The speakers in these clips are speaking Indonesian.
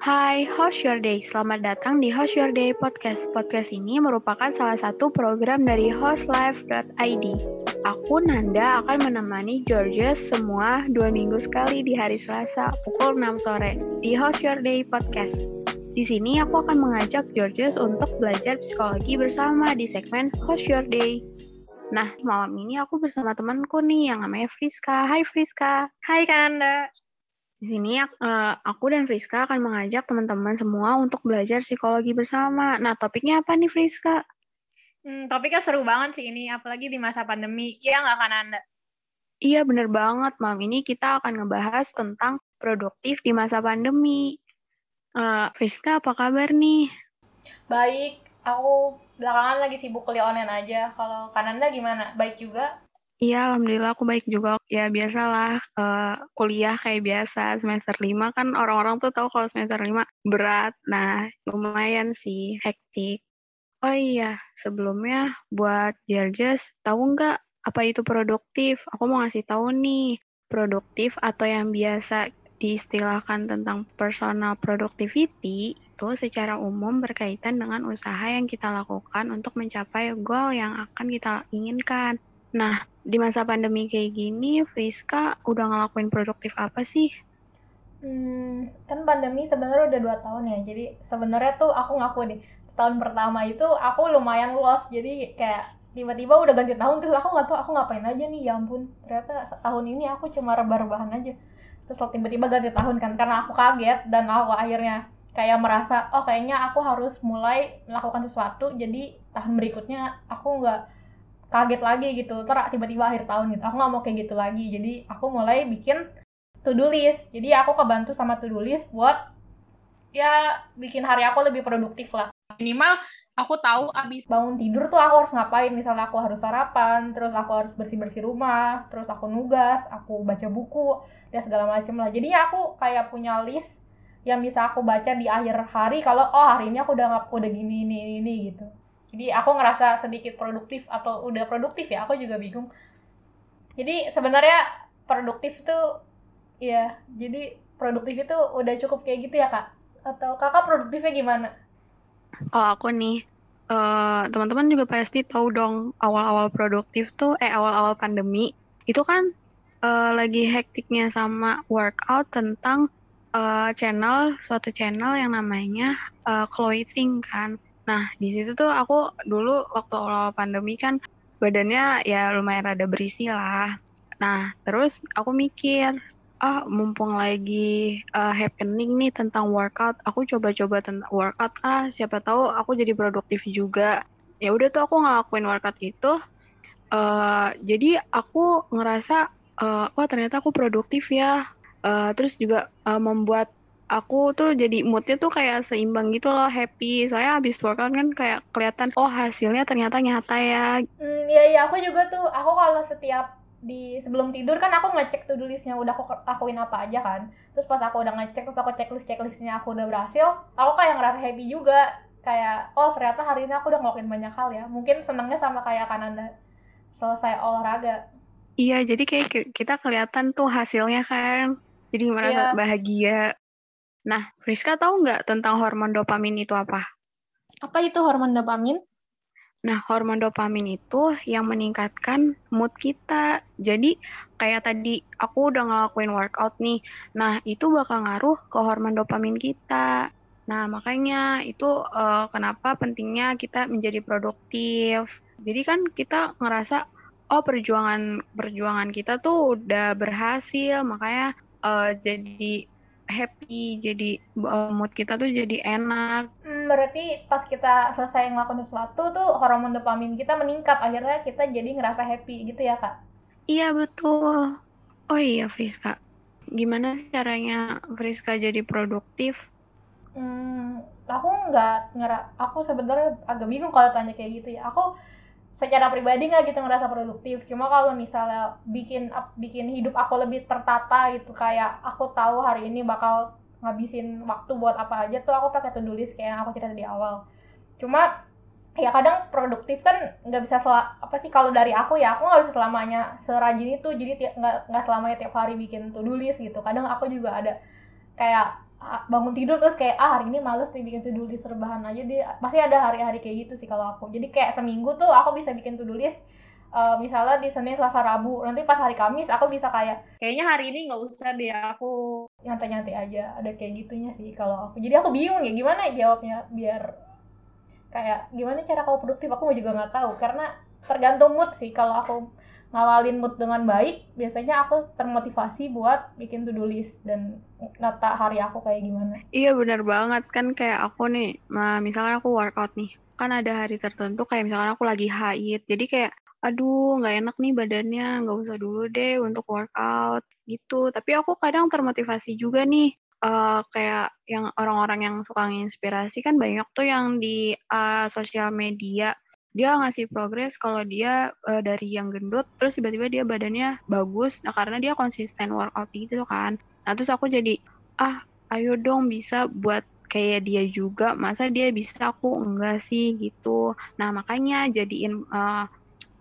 Hai, how's your day? Selamat datang di How's Your Day Podcast. Podcast ini merupakan salah satu program dari hostlife.id. Aku, Nanda, akan menemani Georges semua dua minggu sekali di hari Selasa pukul 6 sore di How's Your Day Podcast. Di sini aku akan mengajak Georges untuk belajar psikologi bersama di segmen How's Your Day. Nah, malam ini aku bersama temanku nih yang namanya Friska. Hai Friska. Hai Kananda. Di sini uh, aku dan Friska akan mengajak teman-teman semua untuk belajar psikologi bersama. Nah, topiknya apa nih Friska? Hmm, topiknya seru banget sih ini, apalagi di masa pandemi. Iya nggak kan Anda? Iya bener banget, malam ini kita akan ngebahas tentang produktif di masa pandemi. Uh, Friska, apa kabar nih? Baik, aku belakangan lagi sibuk kuliah online aja. Kalau Kananda gimana? Baik juga? Iya, alhamdulillah aku baik juga. Ya biasalah uh, kuliah kayak biasa semester 5 kan orang-orang tuh tahu kalau semester 5 berat. Nah, lumayan sih hektik. Oh iya, sebelumnya buat Georges, tahu nggak apa itu produktif? Aku mau ngasih tahu nih, produktif atau yang biasa diistilahkan tentang personal productivity itu secara umum berkaitan dengan usaha yang kita lakukan untuk mencapai goal yang akan kita inginkan. Nah, di masa pandemi kayak gini, Friska udah ngelakuin produktif apa sih? Hmm, kan pandemi sebenarnya udah dua tahun ya. Jadi sebenarnya tuh aku ngaku nih, tahun pertama itu aku lumayan lost. Jadi kayak tiba-tiba udah ganti tahun terus aku nggak tahu aku ngapain aja nih. Ya ampun, ternyata tahun ini aku cuma rebah-rebahan aja. Terus tiba-tiba ganti tahun kan karena aku kaget dan aku akhirnya kayak merasa oh kayaknya aku harus mulai melakukan sesuatu. Jadi tahun berikutnya aku nggak kaget lagi gitu ter tiba-tiba akhir tahun gitu aku nggak mau kayak gitu lagi. Jadi aku mulai bikin to do list. Jadi aku kebantu sama to do list buat ya bikin hari aku lebih produktif lah. Minimal aku tahu abis bangun tidur tuh aku harus ngapain. Misalnya aku harus sarapan terus aku harus bersih bersih rumah terus aku nugas aku baca buku dan segala macem lah. Jadi aku kayak punya list yang bisa aku baca di akhir hari kalau oh hari ini aku udah udah gini ini ini gitu jadi aku ngerasa sedikit produktif atau udah produktif ya aku juga bingung. Jadi sebenarnya produktif tuh ya jadi produktif itu udah cukup kayak gitu ya kak? Atau kakak produktifnya gimana? Kalau aku nih uh, teman-teman juga pasti tahu dong awal-awal produktif tuh eh awal-awal pandemi itu kan uh, lagi hektiknya sama workout tentang uh, channel suatu channel yang namanya uh, clothing kan Nah, di situ tuh aku dulu waktu awal pandemi kan badannya ya lumayan rada berisi lah. Nah, terus aku mikir, ah mumpung lagi uh, happening nih tentang workout, aku coba-coba tentang workout ah, siapa tahu aku jadi produktif juga. Ya udah tuh aku ngelakuin workout itu. Uh, jadi aku ngerasa, uh, wah ternyata aku produktif ya. Uh, terus juga uh, membuat aku tuh jadi moodnya tuh kayak seimbang gitu loh happy. Soalnya habis workout kan kayak kelihatan oh hasilnya ternyata nyata ya. Hmm, iya iya aku juga tuh aku kalau setiap di sebelum tidur kan aku ngecek tuh listnya udah aku lakuin apa aja kan. Terus pas aku udah ngecek terus aku checklist checklistnya aku udah berhasil aku kayak ngerasa happy juga. Kayak oh ternyata hari ini aku udah ngelakuin banyak hal ya. Mungkin senengnya sama kayak kananda selesai olahraga. Iya jadi kayak kita kelihatan tuh hasilnya kan. Jadi merasa iya. bahagia Nah, Rizka tahu nggak tentang hormon dopamin itu apa? Apa itu hormon dopamin? Nah, hormon dopamin itu yang meningkatkan mood kita. Jadi, kayak tadi aku udah ngelakuin workout nih. Nah, itu bakal ngaruh ke hormon dopamin kita. Nah, makanya itu uh, kenapa pentingnya kita menjadi produktif. Jadi kan kita ngerasa oh perjuangan perjuangan kita tuh udah berhasil, makanya uh, jadi happy, jadi mood kita tuh jadi enak. Hmm, berarti pas kita selesai ngelakuin sesuatu tuh hormon dopamin kita meningkat, akhirnya kita jadi ngerasa happy gitu ya kak? Iya betul. Oh iya Friska, gimana sih caranya Friska jadi produktif? Hmm, aku nggak ngera, aku sebenarnya agak bingung kalau tanya kayak gitu ya. Aku secara pribadi nggak gitu ngerasa produktif. Cuma kalau misalnya bikin bikin hidup aku lebih tertata gitu kayak aku tahu hari ini bakal ngabisin waktu buat apa aja tuh aku pakai to do list kayak yang aku cerita di awal. Cuma ya kadang produktif kan nggak bisa sel apa sih kalau dari aku ya aku nggak bisa selamanya serajin itu. Jadi nggak nggak selamanya tiap hari bikin to do list gitu. Kadang aku juga ada kayak bangun tidur terus kayak ah hari ini males nih bikin list rebahan aja deh. Pasti ada hari-hari kayak gitu sih kalau aku. Jadi kayak seminggu tuh aku bisa bikin to-do list uh, misalnya di Senin Selasa Rabu. Nanti pas hari Kamis aku bisa kayak kayaknya hari ini nggak usah deh aku nyantai-nyantai aja. Ada kayak gitunya sih kalau aku. Jadi aku bingung ya gimana jawabnya biar kayak gimana cara kau produktif aku juga nggak tahu. Karena tergantung mood sih kalau aku ngawalin mood dengan baik biasanya aku termotivasi buat bikin to-do list dan nata hari aku kayak gimana. Iya benar banget. Kan kayak aku nih misalkan aku workout nih kan ada hari tertentu kayak misalkan aku lagi haid jadi kayak aduh nggak enak nih badannya nggak usah dulu deh untuk workout gitu. Tapi aku kadang termotivasi juga nih uh, kayak yang orang-orang yang suka nginspirasi kan banyak tuh yang di uh, sosial media dia ngasih progres kalau dia uh, dari yang gendut terus tiba-tiba dia badannya bagus. Nah karena dia konsisten workout gitu kan. Nah terus aku jadi ah ayo dong bisa buat kayak dia juga. Masa dia bisa? Aku enggak sih gitu. Nah makanya jadiin uh,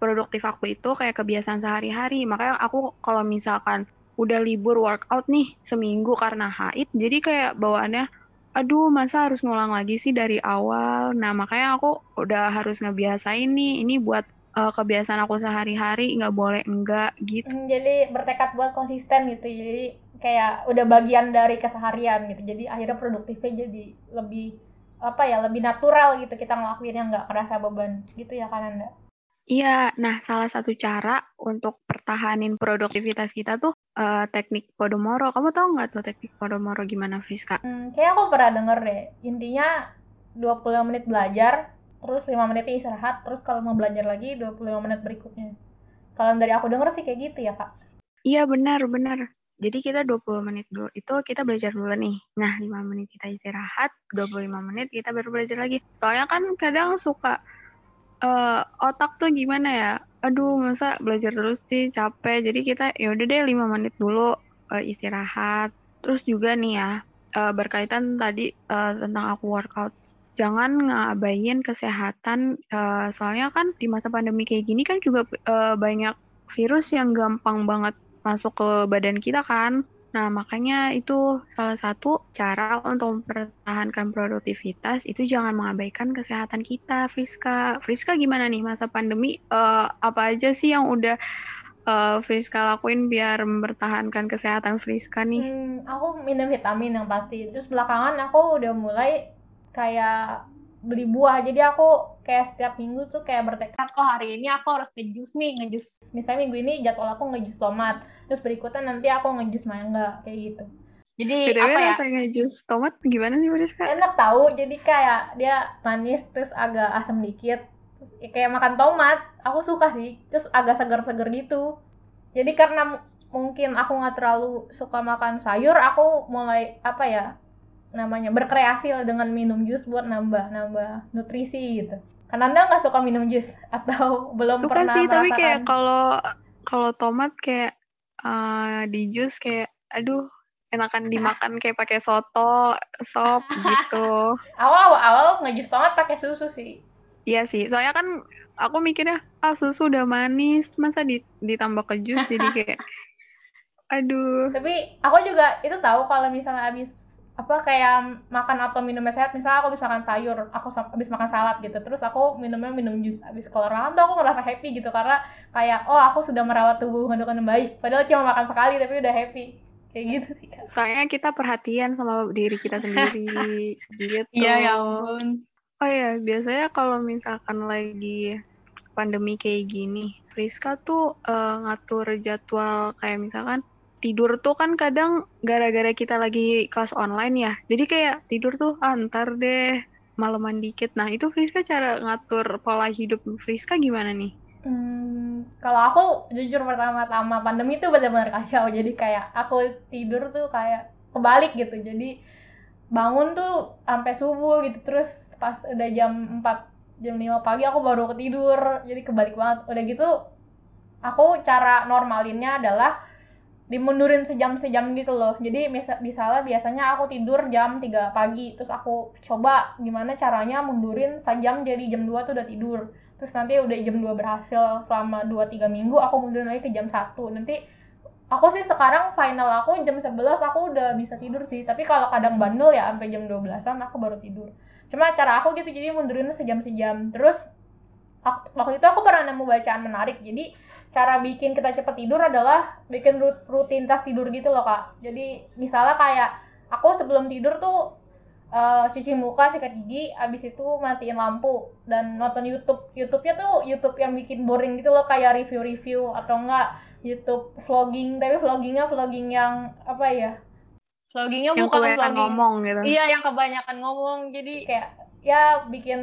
produktif aku itu kayak kebiasaan sehari-hari. Makanya aku kalau misalkan udah libur workout nih seminggu karena haid jadi kayak bawaannya aduh masa harus ngulang lagi sih dari awal? Nah makanya aku udah harus ngebiasain nih ini buat uh, kebiasaan aku sehari-hari nggak boleh enggak gitu. Hmm, jadi bertekad buat konsisten gitu jadi kayak udah bagian dari keseharian gitu. Jadi akhirnya produktifnya jadi lebih apa ya lebih natural gitu kita ngelakuin yang nggak kerasa beban. Gitu ya kan anda Iya, nah salah satu cara untuk pertahanin produktivitas kita tuh uh, teknik Podomoro. Kamu tahu nggak tuh teknik Podomoro gimana, Friska? Hmm, kayak aku pernah denger deh. Intinya 25 menit belajar, terus 5 menit istirahat, terus kalau mau belajar lagi 25 menit berikutnya. Kalau dari aku denger sih kayak gitu ya, Kak. Iya, benar, benar. Jadi kita 20 menit dulu, itu kita belajar dulu nih. Nah, 5 menit kita istirahat, 25 menit kita baru belajar lagi. Soalnya kan kadang suka uh, otak tuh gimana ya? Aduh, masa belajar terus sih capek. Jadi kita ya udah deh lima menit dulu uh, istirahat. Terus juga nih ya, uh, berkaitan tadi uh, tentang aku workout. Jangan ngabain kesehatan, uh, soalnya kan di masa pandemi kayak gini kan juga uh, banyak virus yang gampang banget masuk ke badan kita kan. Nah, makanya itu salah satu cara untuk mempertahankan produktivitas itu jangan mengabaikan kesehatan kita, Friska. Friska gimana nih masa pandemi? Uh, apa aja sih yang udah uh, Friska lakuin biar mempertahankan kesehatan Friska nih? Hmm, aku minum vitamin yang pasti. Terus belakangan aku udah mulai kayak beli buah jadi aku kayak setiap minggu tuh kayak bertekad kok oh, hari ini aku harus ngejus nih ngejus misalnya minggu ini jadwal aku ngejus tomat terus berikutnya nanti aku ngejus mangga kayak gitu jadi BTW apa ya rasanya ngejus tomat gimana sih Mariska? enak tahu jadi kayak dia manis terus agak asam dikit terus ya kayak makan tomat aku suka sih terus agak segar-segar gitu jadi karena mungkin aku nggak terlalu suka makan sayur aku mulai apa ya namanya berkreasi dengan minum jus buat nambah nambah nutrisi gitu. Karena anda nggak suka minum jus atau belum suka pernah sih tapi kayak kalau kalau tomat kayak uh, di jus kayak aduh enakan dimakan kayak pakai soto sop gitu. awal awal, awal ngejus tomat pakai susu sih. Iya sih, soalnya kan aku mikirnya ah susu udah manis masa ditambah ke jus jadi kayak aduh. Tapi aku juga itu tahu kalau misalnya habis apa kayak makan atau minum sehat misalnya aku habis makan sayur aku habis makan salad gitu terus aku minumnya minum jus habis keluar makan tuh aku ngerasa happy gitu karena kayak oh aku sudah merawat tubuh dengan baik padahal cuma makan sekali tapi udah happy. Kayak gitu sih kan soalnya kita perhatian sama diri kita sendiri. Gitu. Iya ya ampun. Oh ya biasanya kalau misalkan lagi pandemi kayak gini Friska tuh uh, ngatur jadwal kayak misalkan tidur tuh kan kadang gara-gara kita lagi kelas online ya. Jadi kayak tidur tuh ah, deh malaman dikit. Nah itu Friska cara ngatur pola hidup Friska gimana nih? Hmm, kalau aku jujur pertama-tama pandemi itu benar-benar kacau. Jadi kayak aku tidur tuh kayak kebalik gitu. Jadi bangun tuh sampai subuh gitu. Terus pas udah jam 4 jam 5 pagi aku baru ketidur. Jadi kebalik banget. Udah gitu aku cara normalinnya adalah dimundurin sejam sejam gitu loh. Jadi misalnya biasanya aku tidur jam 3 pagi terus aku coba gimana caranya mundurin sejam jadi jam 2 tuh udah tidur. Terus nanti udah jam 2 berhasil selama 2-3 minggu aku mundurin lagi ke jam 1 nanti aku sih sekarang final aku jam 11 aku udah bisa tidur sih. Tapi kalau kadang bandel ya sampai jam 12an aku baru tidur. Cuma cara aku gitu jadi mundurinnya sejam sejam terus waktu itu aku pernah nemu bacaan menarik. Jadi cara bikin kita cepat tidur adalah bikin rutinitas tidur gitu loh kak. Jadi misalnya kayak aku sebelum tidur tuh uh, cuci muka sikat gigi abis itu matiin lampu dan nonton YouTube. YouTube-nya tuh YouTube yang bikin boring gitu loh kayak review-review atau enggak YouTube vlogging. Tapi vloggingnya vlogging yang apa ya vloggingnya yang bukan vlogging. ngomong gitu. Iya yang kebanyakan ngomong. Jadi kayak ya bikin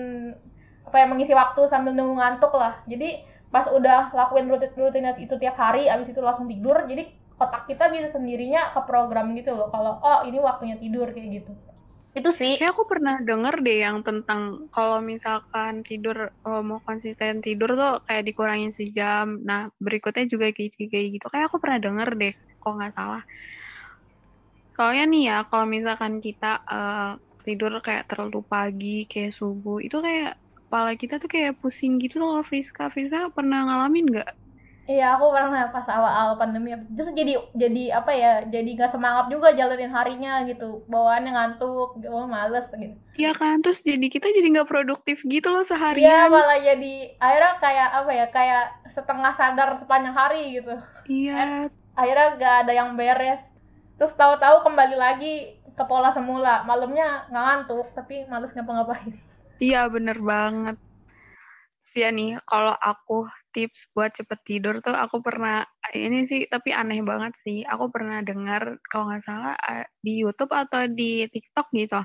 apa ya mengisi waktu sambil nunggu ngantuk lah. Jadi pas udah lakuin rutin rutinitas itu tiap hari abis itu langsung tidur jadi otak kita bisa sendirinya ke program gitu loh kalau oh ini waktunya tidur kayak gitu. Itu sih. Kayak aku pernah denger deh yang tentang kalau misalkan tidur oh, mau konsisten tidur tuh kayak dikurangin sejam. Nah berikutnya juga kayak kayak gitu. Kayak aku pernah denger deh kok nggak salah. Soalnya nih ya kalau misalkan kita uh, tidur kayak terlalu pagi kayak subuh itu kayak kepala kita tuh kayak pusing gitu loh Friska. Friska pernah ngalamin nggak? Iya aku pernah pas awal-awal pandemi. Terus jadi jadi apa ya jadi nggak semangat juga jalanin harinya gitu. Bawaannya ngantuk oh males gitu. Iya kan? Terus jadi kita jadi nggak produktif gitu loh seharian. Iya malah jadi akhirnya kayak apa ya kayak setengah sadar sepanjang hari gitu. Iya. Akhirnya gak ada yang beres. Terus tahu-tahu kembali lagi ke pola semula. Malamnya ngantuk tapi males ngapa-ngapain Iya bener banget. Sih ya nih, kalau aku tips buat cepet tidur tuh aku pernah ini sih tapi aneh banget sih. Aku pernah dengar kalau nggak salah di YouTube atau di TikTok gitu.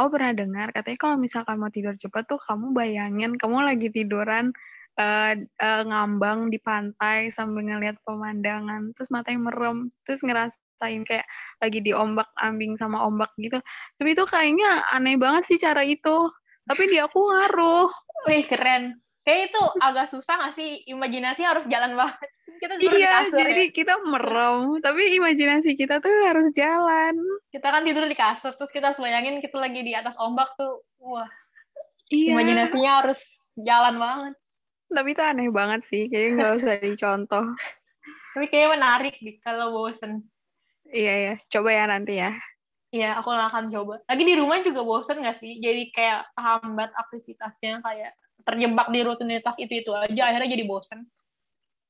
Aku pernah dengar katanya kalau misalkan mau tidur cepet tuh kamu bayangin kamu lagi tiduran uh, uh, ngambang di pantai sambil ngeliat pemandangan, terus matanya merem, terus ngerasain kayak lagi diombak ambing sama ombak gitu. Tapi itu kayaknya aneh banget sih cara itu tapi di aku ngaruh. Wih keren. Kayak itu agak susah gak sih? Imajinasi harus jalan banget. Kita iya kasur, jadi ya? kita merem. Tapi imajinasi kita tuh harus jalan. Kita kan tidur di kasur terus kita harus bayangin kita lagi di atas ombak tuh wah. Iya. imajinasinya harus jalan banget. Tapi itu aneh banget sih kayaknya nggak usah dicontoh. Tapi kayaknya menarik nih kalau bosen. Iya ya coba ya nanti ya Iya, aku akan coba. Lagi di rumah juga bosen gak sih? Jadi kayak hambat aktivitasnya, kayak terjebak di rutinitas itu-itu aja, akhirnya jadi bosen.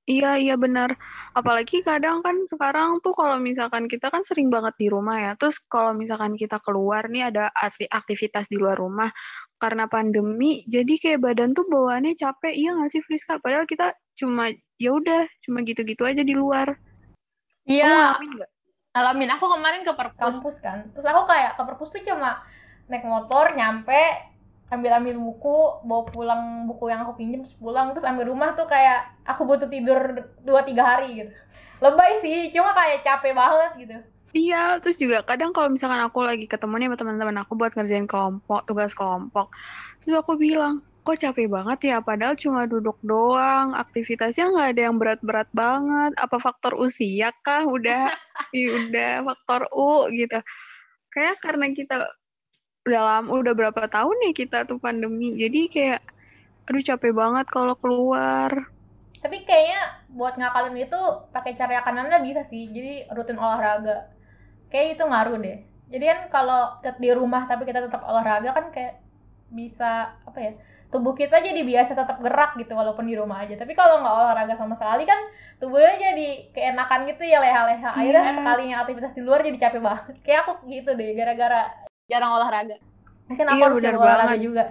Iya, iya benar. Apalagi kadang kan sekarang tuh kalau misalkan kita kan sering banget di rumah ya. Terus kalau misalkan kita keluar nih ada aktivitas di luar rumah karena pandemi, jadi kayak badan tuh bawaannya capek. Iya nggak sih Friska? Padahal kita cuma ya udah, cuma gitu-gitu aja di luar. Iya alamin aku kemarin ke perpus. Kampus kan. Terus aku kayak ke perpus tuh cuma naik motor nyampe ambil ambil buku bawa pulang buku yang aku pinjam terus pulang. Terus ambil rumah tuh kayak aku butuh tidur dua tiga hari gitu. Lebay sih cuma kayak capek banget gitu. Iya, terus juga kadang kalau misalkan aku lagi ketemu nih sama teman-teman aku buat ngerjain kelompok, tugas kelompok, terus aku bilang, kok capek banget ya, padahal cuma duduk doang, aktivitasnya nggak ada yang berat-berat banget, apa faktor usia kah, udah, udah faktor U gitu. Kayak karena kita dalam udah berapa tahun nih kita tuh pandemi, jadi kayak, aduh capek banget kalau keluar. Tapi kayaknya buat ngakalin itu pakai cara kanannya bisa sih, jadi rutin olahraga. Kayak itu ngaruh deh. Jadi kan kalau di rumah tapi kita tetap olahraga kan kayak bisa apa ya tubuh kita jadi biasa tetap gerak gitu walaupun di rumah aja tapi kalau nggak olahraga sama sekali kan tubuhnya jadi keenakan gitu ya leha-leha akhirnya yeah. sekalinya aktivitas di luar jadi capek banget kayak aku gitu deh gara-gara jarang olahraga mungkin aku iya, harus olahraga juga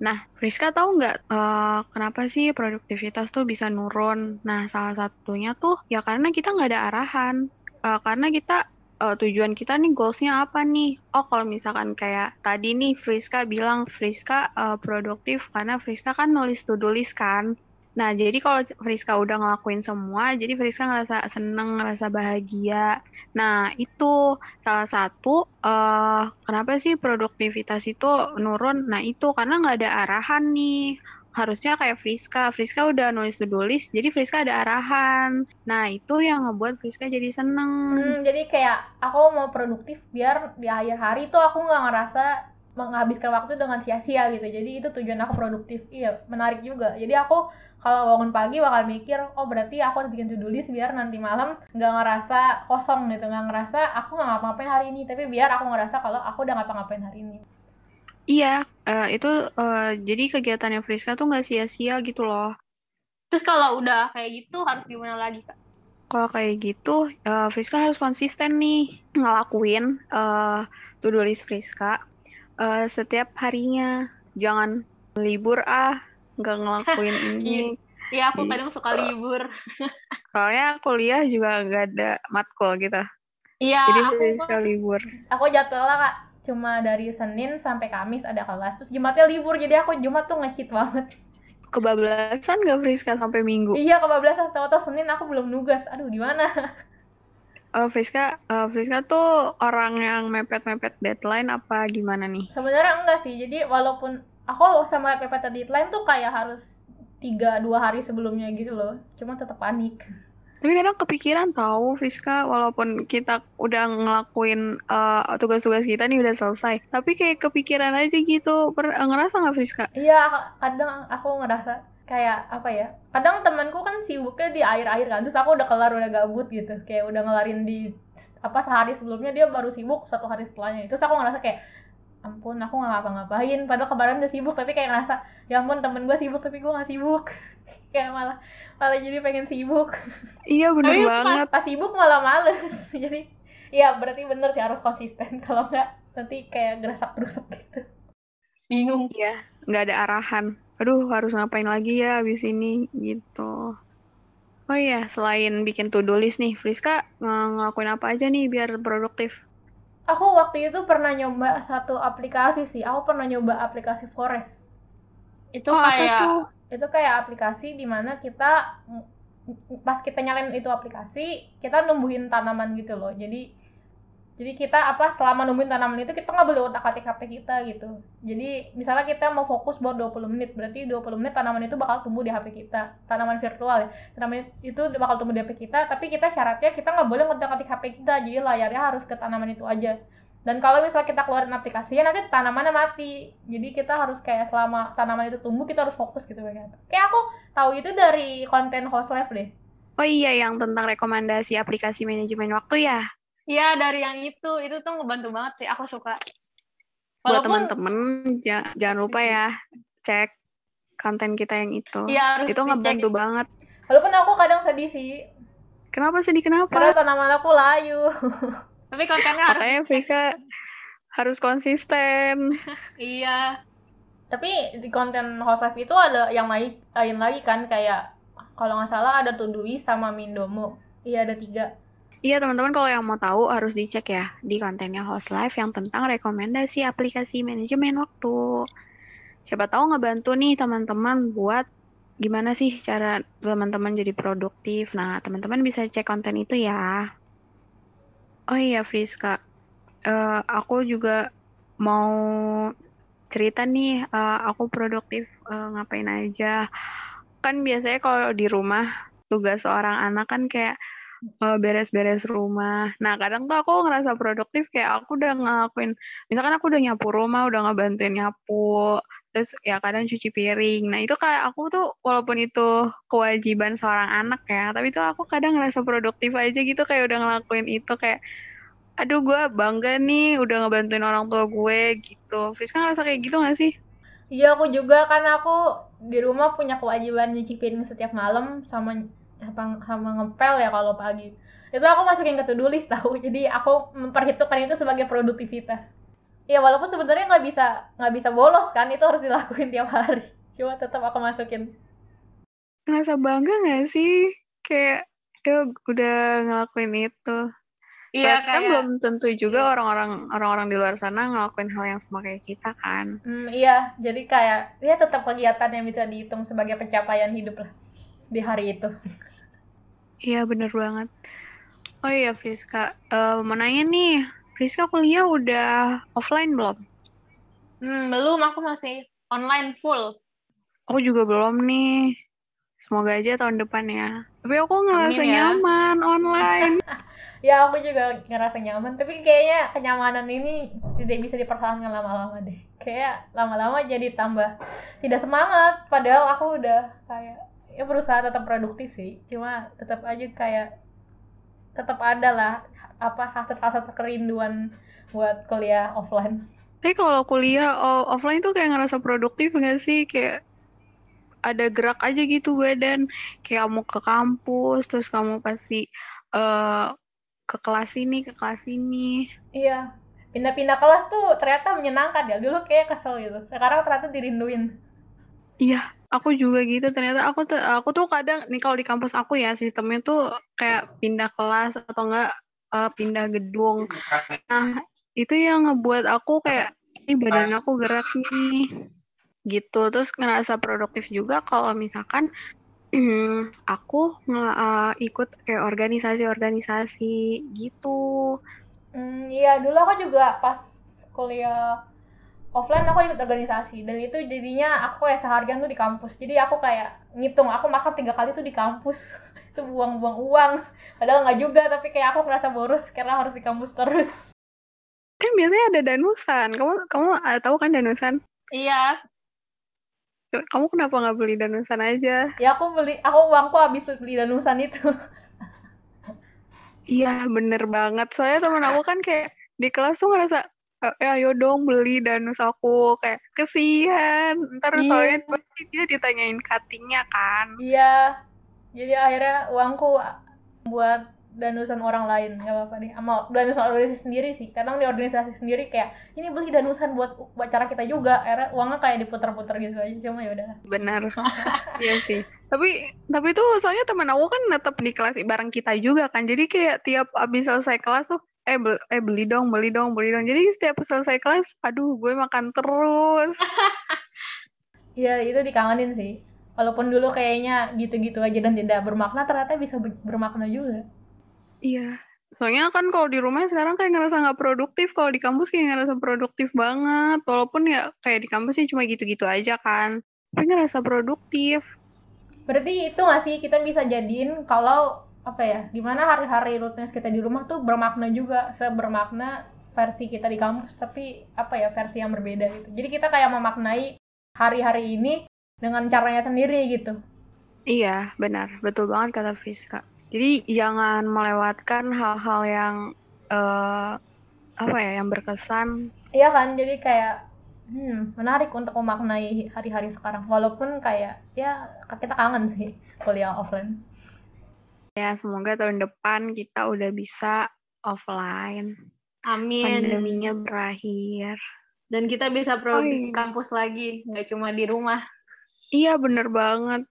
Nah, Rizka tahu nggak uh, kenapa sih produktivitas tuh bisa nurun? Nah, salah satunya tuh ya karena kita nggak ada arahan. Uh, karena kita uh, tujuan kita nih goalsnya apa nih? Oh, kalau misalkan kayak tadi nih Friska bilang Friska uh, produktif karena Friska kan nulis to-do list kan. Nah, jadi kalau Friska udah ngelakuin semua, jadi Friska ngerasa seneng, ngerasa bahagia. Nah, itu salah satu uh, kenapa sih produktivitas itu nurun? Nah, itu karena nggak ada arahan nih. Harusnya kayak Friska, Friska udah nulis to-do list, jadi Friska ada arahan. Nah, itu yang ngebuat Friska jadi seneng. Hmm, jadi kayak aku mau produktif biar di akhir hari tuh aku nggak ngerasa menghabiskan waktu dengan sia-sia gitu. Jadi itu tujuan aku produktif. Iya menarik juga. Jadi aku kalau bangun pagi bakal mikir oh berarti aku harus bikin to-do list biar nanti malam nggak ngerasa kosong gitu. Nggak ngerasa aku nggak ngapa-ngapain hari ini tapi biar aku ngerasa kalau aku udah ngapa-ngapain hari ini. Iya, uh, itu uh, jadi kegiatannya Friska tuh nggak sia-sia gitu loh. Terus kalau udah kayak gitu harus gimana lagi kak? Kalau kayak gitu, uh, Friska harus konsisten nih ngelakuin uh, to-do list Friska uh, setiap harinya. Jangan libur ah, nggak ngelakuin ini. Iya, aku kadang suka libur. Soalnya kuliah juga nggak ada matkul gitu. Iya, Jadi Friska libur. Aku jadwalnya kak cuma dari Senin sampai Kamis ada kelas terus Jumatnya libur jadi aku Jumat tuh ngecit banget. Kebablasan gak Friska sampai Minggu? Iya kebablasan. Tahu-tahu Senin aku belum nugas. Aduh gimana? Uh, Friska uh, Friska tuh orang yang mepet-mepet deadline apa gimana nih? Sebenarnya enggak sih. Jadi walaupun aku sama mepet deadline tuh kayak harus tiga dua hari sebelumnya gitu loh. Cuma tetap panik tapi kadang kepikiran tahu Friska walaupun kita udah ngelakuin uh, tugas-tugas kita nih udah selesai. Tapi kayak kepikiran aja gitu. Per ngerasa nggak Friska? Iya kadang aku ngerasa kayak apa ya kadang temanku kan sibuknya di akhir-akhir kan terus aku udah kelar udah gabut gitu. Kayak udah ngelarin di apa sehari sebelumnya dia baru sibuk satu hari setelahnya. Terus aku ngerasa kayak ampun aku nggak ngapa-ngapain. Padahal kemarin udah sibuk tapi kayak ngerasa ya ampun temen gue sibuk tapi gue nggak sibuk. Kayak malah malah jadi pengen sibuk. Iya bener Tapi banget. pas, pas sibuk malah males. Jadi ya berarti bener sih harus konsisten. Kalau nggak nanti kayak gerasak gerusuk gitu. Bingung. Ya nggak ada arahan. Aduh harus ngapain lagi ya abis ini? Gitu. Oh iya selain bikin to-do list nih Friska ng ngelakuin apa aja nih biar produktif aku waktu itu pernah nyoba satu aplikasi sih. Aku pernah nyoba aplikasi Forest. Itu oh, kayak itu kayak aplikasi di mana kita pas kita nyalain itu aplikasi kita numbuhin tanaman gitu loh. Jadi jadi kita apa selama numbuhin tanaman itu kita nggak boleh otak atik HP kita gitu. Jadi misalnya kita mau fokus buat 20 menit berarti 20 menit tanaman itu bakal tumbuh di HP kita. Tanaman virtual ya. Tanaman itu bakal tumbuh di HP kita tapi kita syaratnya kita nggak boleh ngotak atik HP kita jadi layarnya harus ke tanaman itu aja. Dan kalau misalnya kita keluarin aplikasinya nanti tanamannya mati. Jadi kita harus kayak selama tanaman itu tumbuh kita harus fokus gitu kayak kayak aku tahu itu dari konten host live deh. Oh iya yang tentang rekomendasi aplikasi manajemen waktu ya iya dari yang itu. Itu tuh ngebantu banget sih. Aku suka. Walaupun, buat teman-teman jangan lupa ya cek konten kita yang itu. Iya, harus itu ngebantu banget. Walaupun aku kadang sedih sih. Kenapa sedih? Kenapa? Karena tanaman aku layu. Tapi kontennya harus Makanya Friska harus konsisten. iya. Tapi di konten live itu ada yang lain, lain lagi kan. Kayak kalau nggak salah ada Tudui sama Mindomo. Iya ada tiga. Iya teman-teman kalau yang mau tahu harus dicek ya di kontennya host live yang tentang rekomendasi aplikasi manajemen waktu. Siapa tahu ngebantu nih teman-teman buat gimana sih cara teman-teman jadi produktif. Nah teman-teman bisa cek konten itu ya. Oh iya Friska, uh, aku juga mau cerita nih, uh, aku produktif uh, ngapain aja. Kan biasanya kalau di rumah tugas seorang anak kan kayak beres-beres uh, rumah. Nah kadang tuh aku ngerasa produktif kayak aku udah ngelakuin, misalkan aku udah nyapu rumah, udah ngebantuin nyapu, terus ya kadang cuci piring. Nah itu kayak aku tuh walaupun itu kewajiban seorang anak ya, tapi tuh aku kadang ngerasa produktif aja gitu kayak udah ngelakuin itu kayak aduh gue bangga nih udah ngebantuin orang tua gue gitu. Friska ngerasa kayak gitu gak sih? Iya aku juga kan aku di rumah punya kewajiban nyuci piring setiap malam sama sama, sama ngepel ya kalau pagi. Itu aku masukin ke to-do list tahu. Jadi aku memperhitungkan itu sebagai produktivitas. Ya walaupun sebenarnya nggak bisa nggak bisa bolos kan itu harus dilakuin tiap hari. Cuma tetap aku masukin. Ngerasa bangga gak sih? Kayak ya udah ngelakuin itu. Iya, kan belum tentu juga iya. orang-orang iya. orang-orang di luar sana ngelakuin hal yang sama kayak kita kan. Hmm, iya, jadi kayak ya tetap kegiatan yang bisa dihitung sebagai pencapaian hidup lah di hari itu. Iya, bener banget. Oh iya, Friska, uh, mau nanya nih, Friska kuliah udah offline belum? Hmm, belum, aku masih online full. Aku juga belum nih. Semoga aja tahun depan ya. Tapi aku ngerasa ya. nyaman online. ya aku juga ngerasa nyaman tapi kayaknya kenyamanan ini tidak bisa dipertahankan lama-lama deh kayak lama-lama jadi tambah tidak semangat padahal aku udah kayak ya berusaha tetap produktif sih. Cuma tetap aja kayak tetap ada lah apa hasrat-hasrat kerinduan buat kuliah offline. Tapi kalau kuliah offline tuh kayak ngerasa produktif gak sih? Kayak ada gerak aja gitu badan. Kayak kamu ke kampus terus kamu pasti uh, ke kelas ini ke kelas ini. Iya. Pindah-pindah kelas tuh ternyata menyenangkan ya. Dulu kayak kesel gitu. Sekarang ternyata dirinduin. Iya aku juga gitu ternyata aku tuh aku tuh kadang nih kalau di kampus aku ya sistemnya tuh kayak pindah kelas atau enggak uh, pindah gedung nah itu yang ngebuat aku kayak ini badan aku gerak nih gitu terus ngerasa produktif juga kalau misalkan aku uh, ikut kayak organisasi-organisasi gitu. Hmm, iya dulu aku juga pas kuliah offline aku ikut organisasi. Dan itu jadinya aku kayak seharian tuh di kampus. Jadi aku kayak ngitung aku makan tiga kali tuh di kampus. Itu buang-buang uang. Padahal nggak juga tapi kayak aku ngerasa boros karena harus di kampus terus. Kan biasanya ada danusan. Kamu kamu uh, tahu kan danusan? Iya. Kamu kenapa nggak beli danusan aja? Ya aku beli aku uangku habis beli danusan itu. Iya bener banget. Soalnya temen aku kan kayak di kelas tuh ngerasa eh ayo dong beli danus aku kayak kesian ntar yeah. soalnya pasti dia ditanyain cuttingnya kan. Iya. Jadi akhirnya uangku buat danusan orang lain. Nggak apa-apa deh sama danusan organisasi sendiri sih. Kadang di organisasi sendiri kayak ini beli danusan buat buat cara kita juga. Akhirnya uangnya kayak diputar-putar gitu aja. Cuma ya udah. Benar. Iya sih. Tapi tapi tuh soalnya teman aku kan tetap di kelas bareng kita juga kan. Jadi kayak tiap abis selesai kelas tuh eh beli, eh beli dong beli dong beli dong. Jadi setiap selesai kelas aduh gue makan terus. Iya itu dikangenin sih. Walaupun dulu kayaknya gitu-gitu aja dan tidak bermakna ternyata bisa bermakna juga. Iya. Soalnya kan kalau di rumah sekarang kayak ngerasa nggak produktif. Kalau di kampus kayak ngerasa produktif banget. Walaupun ya kayak di kampus sih cuma gitu-gitu aja kan. Tapi ngerasa produktif. Berarti itu masih kita bisa jadiin kalau apa ya gimana hari-hari rutinitas kita di rumah tuh bermakna juga sebermakna versi kita di kampus tapi apa ya versi yang berbeda gitu. Jadi kita kayak memaknai hari-hari ini dengan caranya sendiri gitu. Iya benar. Betul banget kata Fiska jadi jangan melewatkan hal-hal yang uh, apa ya yang berkesan. Iya kan? Jadi kayak hmm, menarik untuk memaknai hari-hari sekarang. Walaupun kayak ya kita kangen sih kuliah offline Ya, semoga tahun depan kita udah bisa offline. Amin. Pandeminya berakhir. Dan kita bisa produktif oh, iya. kampus lagi, nggak cuma di rumah. Iya, bener banget.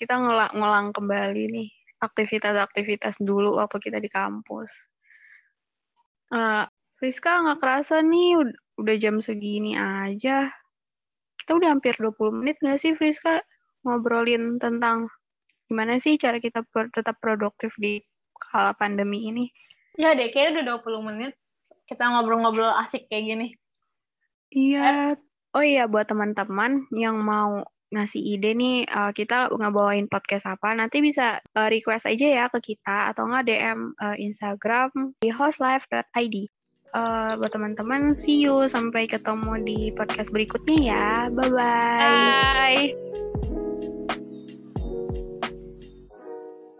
Kita ngelang, ngelang kembali nih aktivitas-aktivitas dulu waktu kita di kampus. Uh, Rizka nggak kerasa nih udah jam segini aja. Kita udah hampir 20 menit nggak sih Friska ngobrolin tentang gimana sih cara kita tetap produktif di kala pandemi ini? Ya deh, kayaknya udah 20 menit kita ngobrol-ngobrol asik kayak gini. Iya. Oh iya, buat teman-teman yang mau ngasih ide nih, uh, kita ngebawain podcast apa, nanti bisa uh, request aja ya ke kita, atau nggak DM uh, Instagram di hostlife.id. Uh, buat teman-teman, see you. Sampai ketemu di podcast berikutnya ya. Bye-bye. Bye.